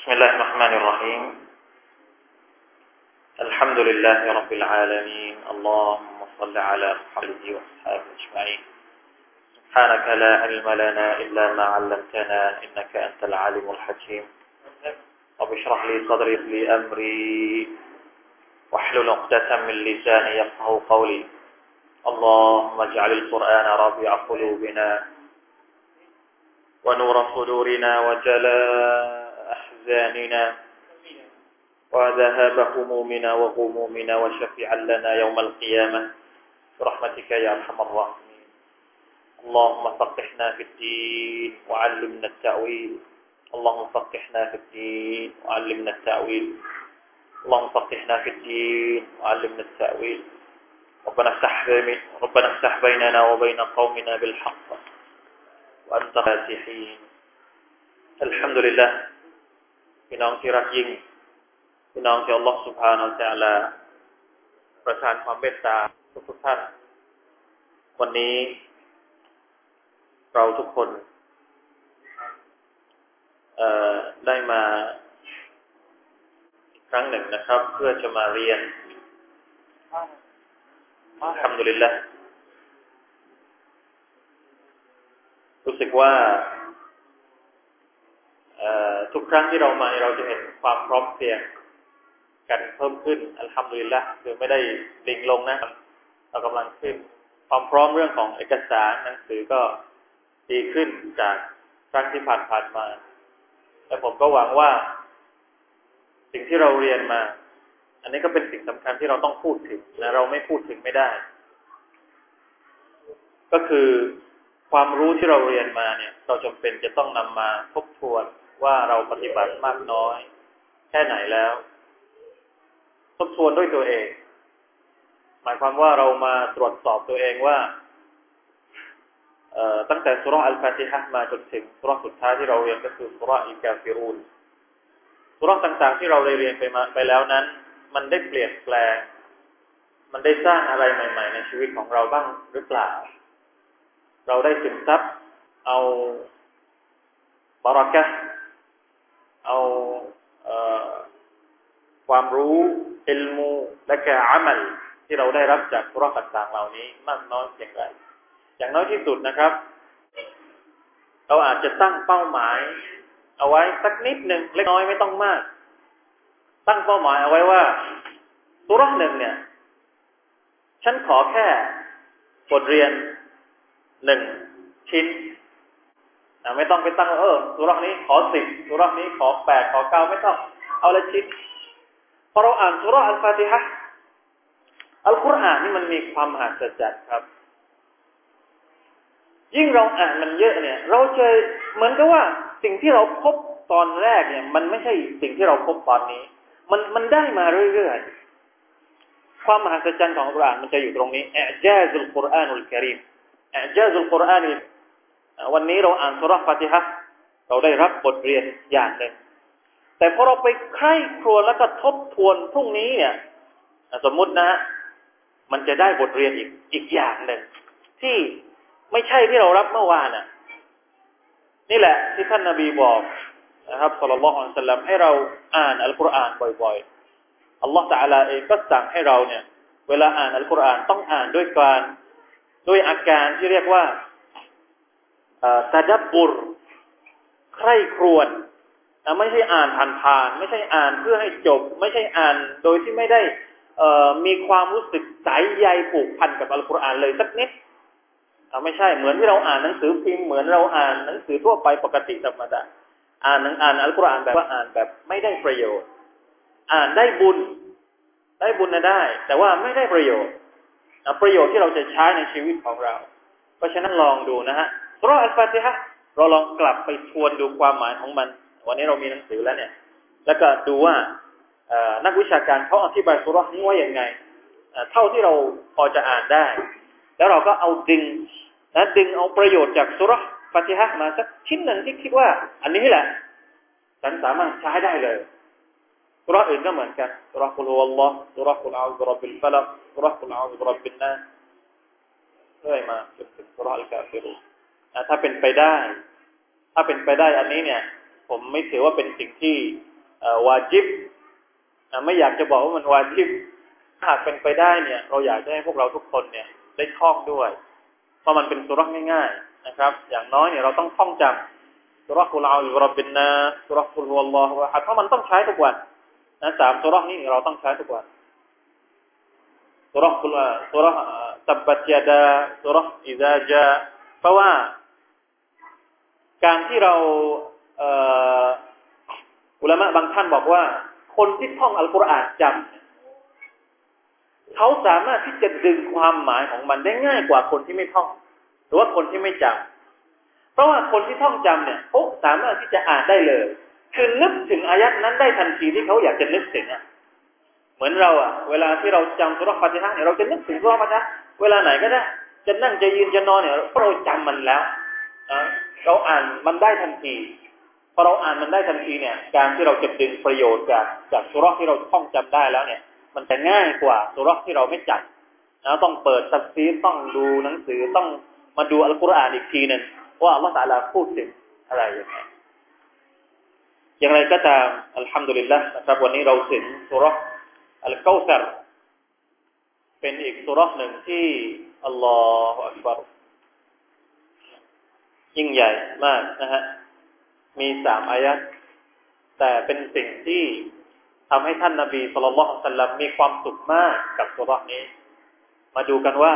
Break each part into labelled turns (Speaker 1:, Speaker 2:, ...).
Speaker 1: بسم الله الرحمن الرحيم الحمد لله رب العالمين اللهم صل على محمد وأصحابه أجمعين سبحانك لا علم لنا إلا ما علمتنا إنك أنت العالم الحكيم رب اشرح لي صدري لي أمري واحلل عقدة من لساني يفقه قولي اللهم اجعل القرآن ربيع قلوبنا ونور صدورنا وجلاء أحزاننا وذهاب همومنا وغمومنا وشفيعا لنا يوم القيامة. برحمتك يا أرحم الراحمين. اللهم فقهنا في الدين وعلمنا التأويل. اللهم فقهنا في الدين وعلمنا التأويل. اللهم فقهنا في الدين وعلمنا التأويل. ربنا افتح ربنا افتح بيننا وبين قومنا بالحق. وأنت فاتحين. الحمد لله. พี่น้องที่รักยิ่ง พี่น้องที่อัลลอฮฺสุบฮานาอัลลอฮประทานความเมตตาทุกทุกท่าน วันนี้ เราทุกคนได้มาอีกครั้งหนึ่งนะครับ เพื่อจะมาเรียนทำดุลิลละรู้สึกว่า ทุกครั้งที่เรามาเราจะเห็นความพร้อมเพรียงกันเพิ่มขึ้นอัลฮัมดุลิลละคือไม่ได้ดิ่งลงนะเรากำลังขึ้น ความพร้อมเรื่องของเอกสารหนังสือก็ดีขึ้นจากครั้งที่ผ่านๆมา แต่ผมก็หวังว่า สิ่งที่เราเรียนมา อันนี้ก็เป็นสิ่งสำคัญที่เราต้องพูดถึงและเราไม่พูดถึงไม่ได้ ก็คือความรู้ที่เราเรียนมาเนี่ย เราจำเป็นจะต้องนำมาทบทวน ว่าเราปฏิบัติมากน้อย แค่ไหนแล้ว ทบทวนด้วยตัวเอง หมายความว่าเรามาตรวจสอบตัวเองว่าตั้งแต่สุรอัลฟาติฮะมาจนถึงสุรสุดท้ายที่เราเรียนก็คือสุรอิกาฟิรูนสุรต่างๆที่เราได้เรียนไปมาไปแล้วนั้น มันได้เปลี่ยนแปลง มันได้สร้างอะไรใหม่ ๆ ในชีวิตของเราบ้างหรือเปล่า เราได้ซึมซับเอาบารักะ เอาความรู้อิลมูและกอามัลที่เราได้รับจากสุรต่างๆเหล่านี้มากน้อยเพียงไรอย่างน้อยที่สุดนะครับ เราอาจจะตั้งเป้าหมาย เอาไว้สักนิดหนึ่งเล็กน้อยไม่ต้องมาก ตั้งเป้าหมายเอาไว้ว่าสุรหนึ่งเนี่ย ฉันขอแค่บทเรียนหนึ่งชิ้น ไม่ต้องไปตั้งเออสุรนี้ขอสิบสุรนี้ขอแปดขอเก้าไม่ต้อง เอาละชิ้นพอเราอ่านสุรอัลฟาติฮะอัลกุรอานนี่มันมีความมหัศจรรย์ครับ ยิ่งเราอ่านมันเยอะเนี่ย เราจะเหมือนกับว่าสิ่งที่เราพบตอนแรกเนี่ย มันไม่ใช่สิ่งที่เราพบตอนนี้ มันมันได้มาเรื่อยๆความมหัศจรรย์ของอัลกุรอานมันจะอยู่ตรงนี้อเจซุลกุรอานุลกิริมอเจซุลกุรอานุ วันนี้เราอ่านสุรฟาติฮะเราได้รับบทเรียนอย่างหนึ่งแต่พอเราไปใคร่ครัวแล้วก็ทบทวนพรุ่งนี้เนี่ยสมมุตินะมันจะได้บทเรียนอีกอีกอย่างหนึ่งที่ไม่ใช่ที่เรารับเมื่อวานน่ะ นี่แหละ ที่ท่านนาบีบอกนะครับสุลต่านอัลสลัมให้เราอ่านอัลกุรอานบ่อยๆอัลลอฮฺตะอาลาเองก็สั่งให้เราเนี่ย เวลาอ่านอัลกุรอานต้องอ่านด้วยการด้วยอาการที่เรียกว่า ตาดับบุรใคร่ครวญไม่ใช่อ่านผ่านๆไม่ใช่อ่านเพื่อให้จบ ไม่ใช่อ่านโดยที่ไม่ได้มีความรู้สึกใสใยผูกพันกับอัลกุรอานเลยสักนิดไม่ใช่เหมือนที่เราอ่านหนังสือพิมพ์เหมือนเราอ่านหนังสือทั่วไปปกติธรรมดาอ่านหนังอ่านอัลกุรอานแบบว่าอ่านแบบไม่ได้ประโยชน์ อ่านได้บุญ ได้บุญนะได้ แต่ว่าไม่ได้ประโยชน์ประโยชน์ที่เราจะใช้ในชีวิตของเรา เพราะฉะนั้นลองดูนะฮะ สุรอัลฟาติฮะเราลองกลับไปทวนดูความหมายของมัน วันนี้เรามีหนังสือแล้วเนี่ย แล้วก็ดูว่านักวิชาการเขาอธิบายสูเราะฮฺนี้ว่าอย่างไงเท่าที่เราพอจะอ่านได้ แล้วเราก็เอาดึงนะดึงเอาประโยชน์จากสูเราะฮฺฟาติฮะฮฺมาสักชิ้นหนึ่งที่คิดว่า อันนี้แหละฉันสามารถใช้ได้เลยสูเราะฮฺอื่นก็เหมือนกันสูเราะฮฺ قل هو الله สูเราะฮฺ قل أعوذ برب الفلق สูเราะฮฺ قل أعوذ برب الناس เรื่อยมาจนถึงสูเราะฮฺอัลกาฟิรูน ถ้าเป็นไปได้ ถ้าเป็นไปได้อันนี้เนี่ย ผมไม่ถือว่าเป็นสิ่งที่วาจิบไม่อยากจะบอกว่ามันวาจิบหากเป็นไปได้เนี่ย เราอยากให้พวกเราทุกคนเนี่ย ได้ท่องด้วย เพราะมันเป็นสุรักง่ายๆนะครับ อย่างน้อยเนี่ยเราต้องท่องจำสุรักุลอาลุรบินนาสุรักุลวะลลอฮฺเพราะมันต้องใช้ทุกวันนะสามสุรักนี้เราต้องใช้ทุกวันสุรักุลสุรตับบัตยาดาสุรักอิซาจาเพราะว่า การที่เราอุลามะบางท่านบอกว่า คนที่ท่องอัลกุรอานจำเขาสามารถที่จะดึงความหมายของมันได้ง่ายกว่าคนที่ไม่ท่อง หรือว่าคนที่ไม่จำเพราะว่าคนที่ท่องจำเนี่ยเขาสามารถที่จะอ่านได้เลย คือนึกถึงอายัดนั้นได้ทันทีที่เขาอยากจะนึกถึงอะเหมือนเราอะ เวลาที่เราจำสุรฟาติฮะเนี่ยเราจะนึกถึงสุรฟาติฮะเวลาไหนก็ได้จะนั่งจะยืนจะนอนเนี่ยเราจำมันแล้ว เราอ่านมันได้ทันทีพอเราอ่านมันได้ทันทีเนี่ย การที่เราจะดึงประโยชน์จากจากสุรที่เราท่องจำได้แล้วเนี่ย มันจะง่ายกว่าสุรที่เราไม่จำนะต้องเปิดตัฟซีต้องดูหนังสือต้องมาดูอัลกุรอานอีกทีหนึ่งว่าอัลลอฮฺตาลาพูดถึงอะไรอย่างไรอย่างไรก็ตามอัลฮัมดุลิลละนะครับวันนี้เราถึงสุรอัลกอซรเป็นอีกสุรหนึ่งที่อัลลอฮฺอักบาร ยิ่งใหญ่มากนะฮะ มีสามอายัดแต่เป็นสิ่งที่ทำให้ท่านนาบีสุลต่านสัลลัมมีความสุขมากกับสุรนี้ มาดูกันว่า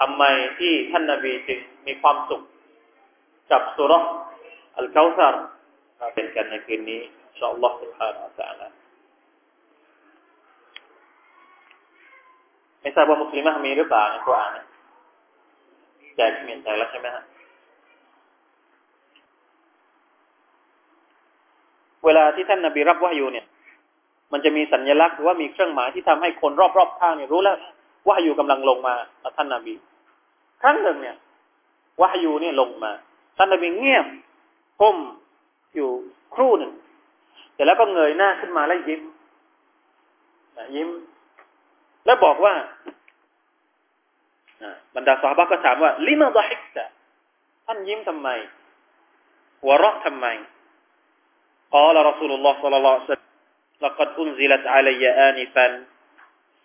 Speaker 1: ทำไมที่ท่านนาบีจึงมีความสุขกับสุรอัลกาซารมาเป็นกันในคืนนี้อินชาอัลลอฮฺ سبحانه และ تعالى ไม่ทราบว่ามุสลิมมีหรือเปล่าในกุรอานแจกเมียนแจกแล้วใช่ไหมฮะ เวลาที่ท่านนาบีรับวายูเนี่ย มันจะมีสัญลักษณ์หรือว่ามีเครื่องหมายที่ทำให้คนรอบๆข้างเนี่ยรู้แล้ววายูกำลังลงมาท่านนาบีครั้งหนึ่งเนี่ยวายูเนี่ยลงมา ท่านนาบีเงียบก้มอยู่ครู่หนึ่งแต่แล้วก็เงยหน้าขึ้นมาแล้วยิ้มยิ้ม แล้วบอกว่าบรรดาสาวบ้าก็ถามว่าลิมาดะฮิกตะท่านยิ้มทำไม หัวเราะทำไม قال رسول الله صلى الله عليه وسلم لقد أنزلت علي آنفا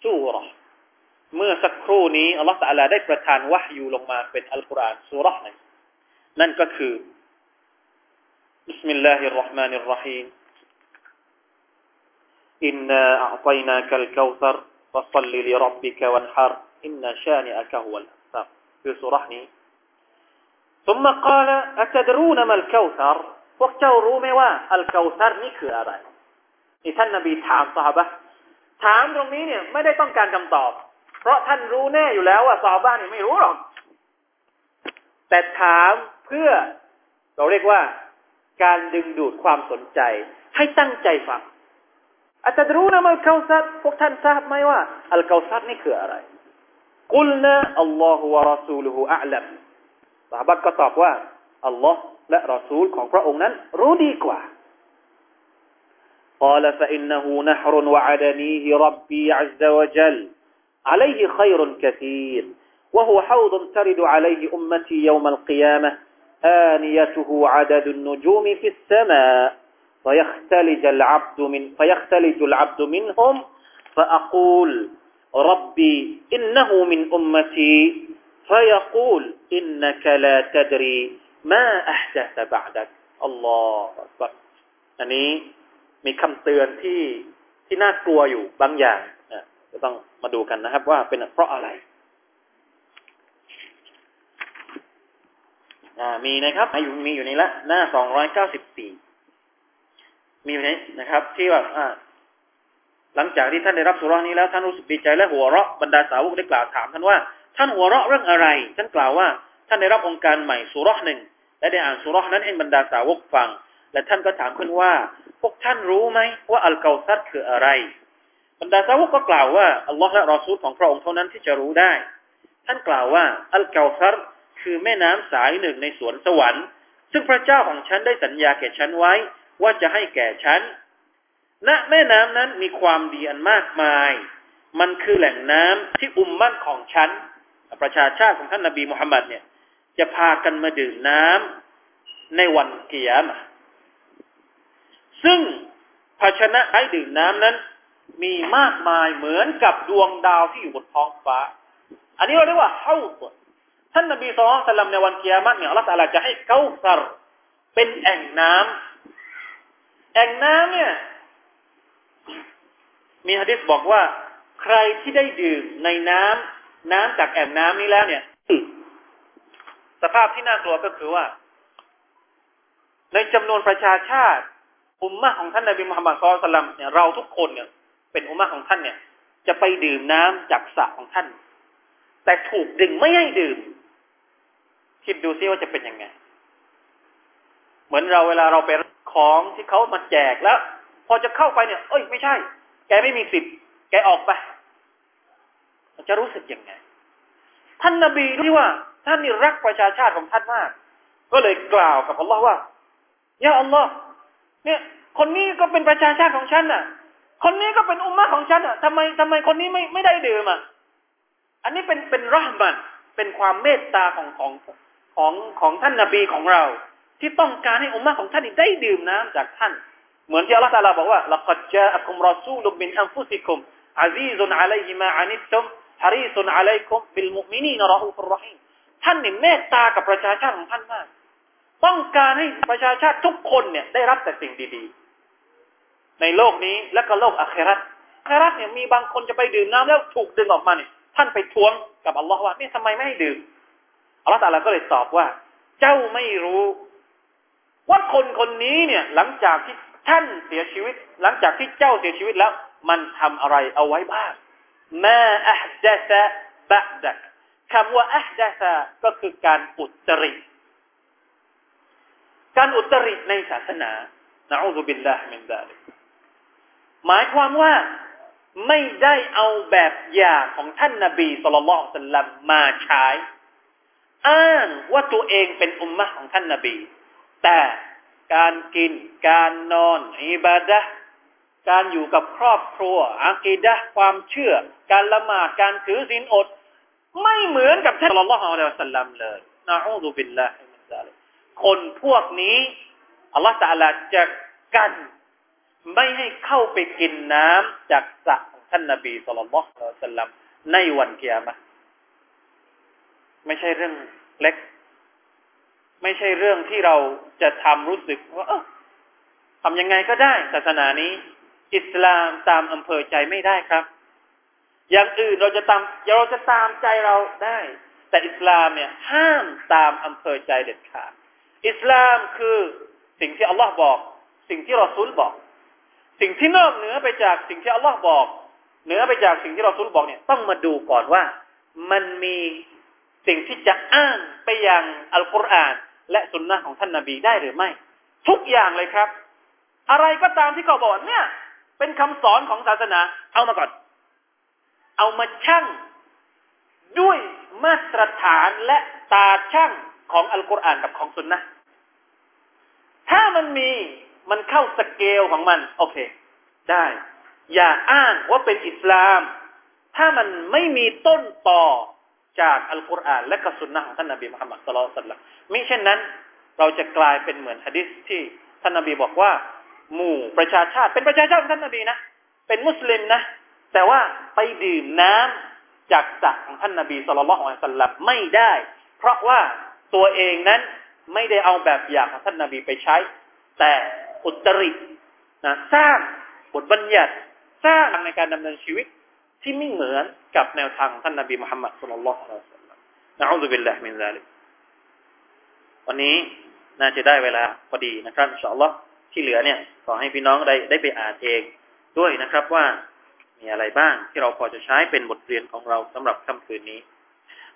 Speaker 1: سورة เมื่อสักครู่นี้อัลลอฮฺตะลาได้ประทานวะฮยูลงมาเป็นอัลกุรอานสุรษหนึ่งนั่นก็คือ بسم الله الرحمن الرحيم إنا أعطيناك الكوثر فصل لربك وانحر إن شانئك هو الأبتر في سورة ثم قال أتدرون ما الكوثر พวกเจ้ารู้ไหมว่า อัลกาซัรนี่คืออะไรนี่ท่านนาบีถามสหบะถามตรงนี้เนี่ยไม่ได้ต้องการคำตอบ เพราะท่านรู้แน่อยู่แล้วว่าสหบะเนี่ยไม่รู้หรอก แต่ถามเพื่อเราเรียกว่า การดึงดูดความสนใจ ให้ตั้งใจฟังอาจจะรู้นะมัลกาซัรพวกท่านทราบไหมว่า อัลกาซัรนี่คืออะไรกุลนะอัลลอฮฺวะรอซูลุฮุอัลลัมสหบะก็ตอบว่า อัลลอฮ์และรอซูลของพระองค์นั้นรู้ดีกว่า قال فإنه نحر وعدنيه ربي عز وجل عليه خير كثير وهو حوض ترد عليه أمتي يوم القيامة آنيته عدد النجوم في السماء فيختلج العبد من فيختلج العبد منهم فأقول ربي إنه من أمتي فيقول إنك لا تدري มาอัจจะบะดักอัลลอฮฺอันนี้มีคำเตือนที่ที่น่ากลัวอยู่บางอย่างนะจะต้องมาดูกันนะครับ ว่าเป็นเพราะอะไรมีนะครับอยู่มีอยู่ในละ หน้าสองร้อยเก้าสิบสี่มีอยู่ในนะครับ ที่แบบหลังจากที่ท่านได้รับสุรานี้แล้วท่านรู้สึกดีใจและหัวเราะบรรดาสาวกได้กล่าวถามท่านว่า ท่านหัวเราะเรื่องอะไร ท่านกล่าวว่า ท่านได้รับองค์การใหม่สุราหนึ่ง และได้อ่านสุรษนั้นให้บรรดาสาวกฟัง และท่านก็ถามขึ้นว่า พวกท่านรู้ไหมว่าอัลกาซัดคืออะไร บรรดาสาวกก็กล่าวว่าอัลลอฮ์และรอซูลของพระองค์เท่านั้นที่จะรู้ได้ ท่านกล่าวว่าอัลกาซัดคือแม่น้ำสายหนึ่งในสวนสวรรค์ ซึ่งพระเจ้าของฉันได้สัญญาแก่ฉันไว้ ว่าจะให้แก่ฉันณแม่น้ำนั้นมีความดีอันมากมาย มันคือแหล่งน้ำที่อุมมั่นของฉัน ประชาชาติของท่านนบีมุฮัมมัดเนี่ย จะพากันมาดื่มน้ำในวันเกียรมาซึ่งภาชนะให้ดื่มน้ำนั้น มีมากมายเหมือนกับดวงดาวที่อยู่บนท้องฟ้า อันนี้เราเรียกว่าเฮาตท่านนบีสุลต่านในวันเกียรติเนี่ยอัลลอฮฺจะให้เกาซารเป็นแอ่งน้ำแอ่งน้ำเนี่ย มีฮะดิษบอกว่า ใครที่ได้ดื่มในน้ำน้ำจากแอ่งน้ำนี้แล้วเนี่ย ภาพที่น่ากลัวก็คือว่า ในจำนวนประชาชาติ อุมมะของท่านนบีมุฮัมมัดสุลตัมเนี่ยเราทุกคนเนี่ย เป็นอุมมะของท่านเนี่ย จะไปดื่มน้ำจากสระของท่าน แต่ถูกดึงไม่ให้ดื่ม คิดดูซิว่าจะเป็นยังไง เหมือนเราเวลาเราไปของที่เขามาแจกแล้ว พอจะเข้าไปเนี่ย เอ้ยไม่ใช่ แกไม่มีสิทธิ์แกออกไปจะรู้สึกยังไง ท่านนาบีที่ว่า ท่านนี่รักประชาชาติของท่านมาก ก็เลยกล่าวกับอัลลอฮ์ว่ายาอัลลอฮ์เนี่ยคนนี้ก็เป็นประชาชาติของฉันน่ะ คนนี้ก็เป็นอุมมะของฉันอะทำไมทำไมคนนี้ไม่ไม่ได้ดื่มอะ อันนี้เป็นเป็นรหมันเป็นความเมตตาของของของของท่านนาบีของเรา ที่ต้องการให้อุมมะของท่านได้ดื่มน้ำจากท่าน เหมือนที่อัลลอฮฺตาลาบอกว่า ฮาริสุนอะลัยกุมบิลมุมินีนรออูฟรอฮีมท่านเนี่ยเมตตากับประชาชาติของท่านมาก ต้องการให้ประชาชาติทุกคนเนี่ยได้รับแต่สิ่งดีๆ ในโลกนี้และก็โลกอาคราตอาคราตเนี่ยมีบางคนจะไปดื่มน้ำแล้วถูกดึงออกมาเนี่ยท่านไปทวงกับอัลลอฮ์ว่านี่ทำไมไม่ให้ดื่มอัลลอฮ์ตาลาก็เลยตอบว่า เจ้าไม่รู้ ว่าคนคนนี้เนี่ย หลังจากที่ท่านเสียชีวิต หลังจากที่เจ้าเสียชีวิตแล้ว มันทำอะไรเอาไว้บ้าง มาอัพดะซะบะดักคำว่าอัพดะซะก็คือการอุตริ การอุตริในศาสนานะอูซุบิลลาฮิมินซาลิกหมายความว่าไม่ได้เอาแบบอย่างของท่านนาบีสุลต่านสัลลัมมาใช้ อ้างว่าตัวเองเป็นอุมมะของท่านนาบี แต่การกิน การนอน อิบาดะ การอยู่กับครอบครัวอากีดะความเชื่อ การละหมาดการถือศีลอด ไม่เหมือนกับท่านอัลลอฮฺอัลลอฮฺสัลลัมเลยนะอูซุบิลลาฮิมิซาลิคนพวกนี้อัลลอฮฺตะลาจะกันไม่ให้เข้าไปกินน้ำจากสระของท่านนบีสุลต่านละสัลลัมในวันเกียรติไม่ใช่เรื่องเล็ก ไม่ใช่เรื่องที่เราจะทำรู้สึกว่าเออทำยังไงก็ได้ศาสนานี้ อิสลามตามอำเภอใจไม่ได้ครับ อย่างอื่นเราจะตามเราจะตามใจเราได้ แต่อิสลามเนี่ยห้ามตามอำเภอใจเด็ดขาดอิสลามคือสิ่งที่อัลลอฮ์บอก สิ่งที่เราซุลบอก สิ่งที่นอกเหนือไปจากสิ่งที่อัลลอฮ์บอกเหนือไปจากสิ่งที่เราซุลบอกเนี่ยต้องมาดูก่อนว่ามันมีสิ่งที่จะอ้างไปยังอัลกุรอาน และสุนนะของท่านนาบีได้หรือไม่ ทุกอย่างเลยครับ อะไรก็ตามที่เขาบอกเนี่ย เป็นคำสอนของศาสนา เอามาก่อน เอามาชั่งด้วยมาตรฐานและตาชั่งของอัลกุรอานกับของสุนนะถ้ามันมีมันเข้าสเกลของมัน โอเค ได้ อย่าอ้างว่าเป็นอิสลาม ถ้ามันไม่มีต้นต่อจากอัลกุรอานและกับสุนนะของท่านนบีมุฮัมมัดสุลตัลลัมมิเช่นนั้น เราจะกลายเป็นเหมือนฮะดิษที่ท่านนบีบอกว่า หมู่ประชาชาติ เป็นประชาชาติของท่านนบีนะเป็นมุสลิมนะ แต่ว่าไปดื่มน้ำจากสระของท่านนบีสุลต่านสัลลัมไม่ได้ เพราะว่าตัวเองนั้นไม่ได้เอาแบบอย่างของท่านนบีไปใช้ แต่อุตรินะสร้างบทบัญญัติสร้างในการดำเนินชีวิตที่ไม่เหมือนกับแนวทางท่านนบีมุฮัมมัดصلى الله عليه وسلم نعوذ بالله من ذلك วันนี้น่าจะได้เวลาพอดีนะครับإن شاء الله ที่เหลือเนี่ยขอให้พี่น้องได้ได้ไปอ่านเองด้วยนะครับว่ามีอะไรบ้างที่เราพอจะใช้เป็นบทเรียนของเราสำหรับค่ำคืนนี้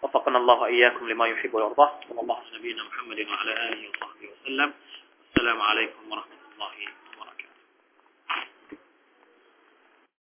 Speaker 1: وفقنا الله وإياكم لما يحب ويرضى صلى الله على نبينا محمد وعلى آله وصحبه وسلم السلام عليكم ورحمة الله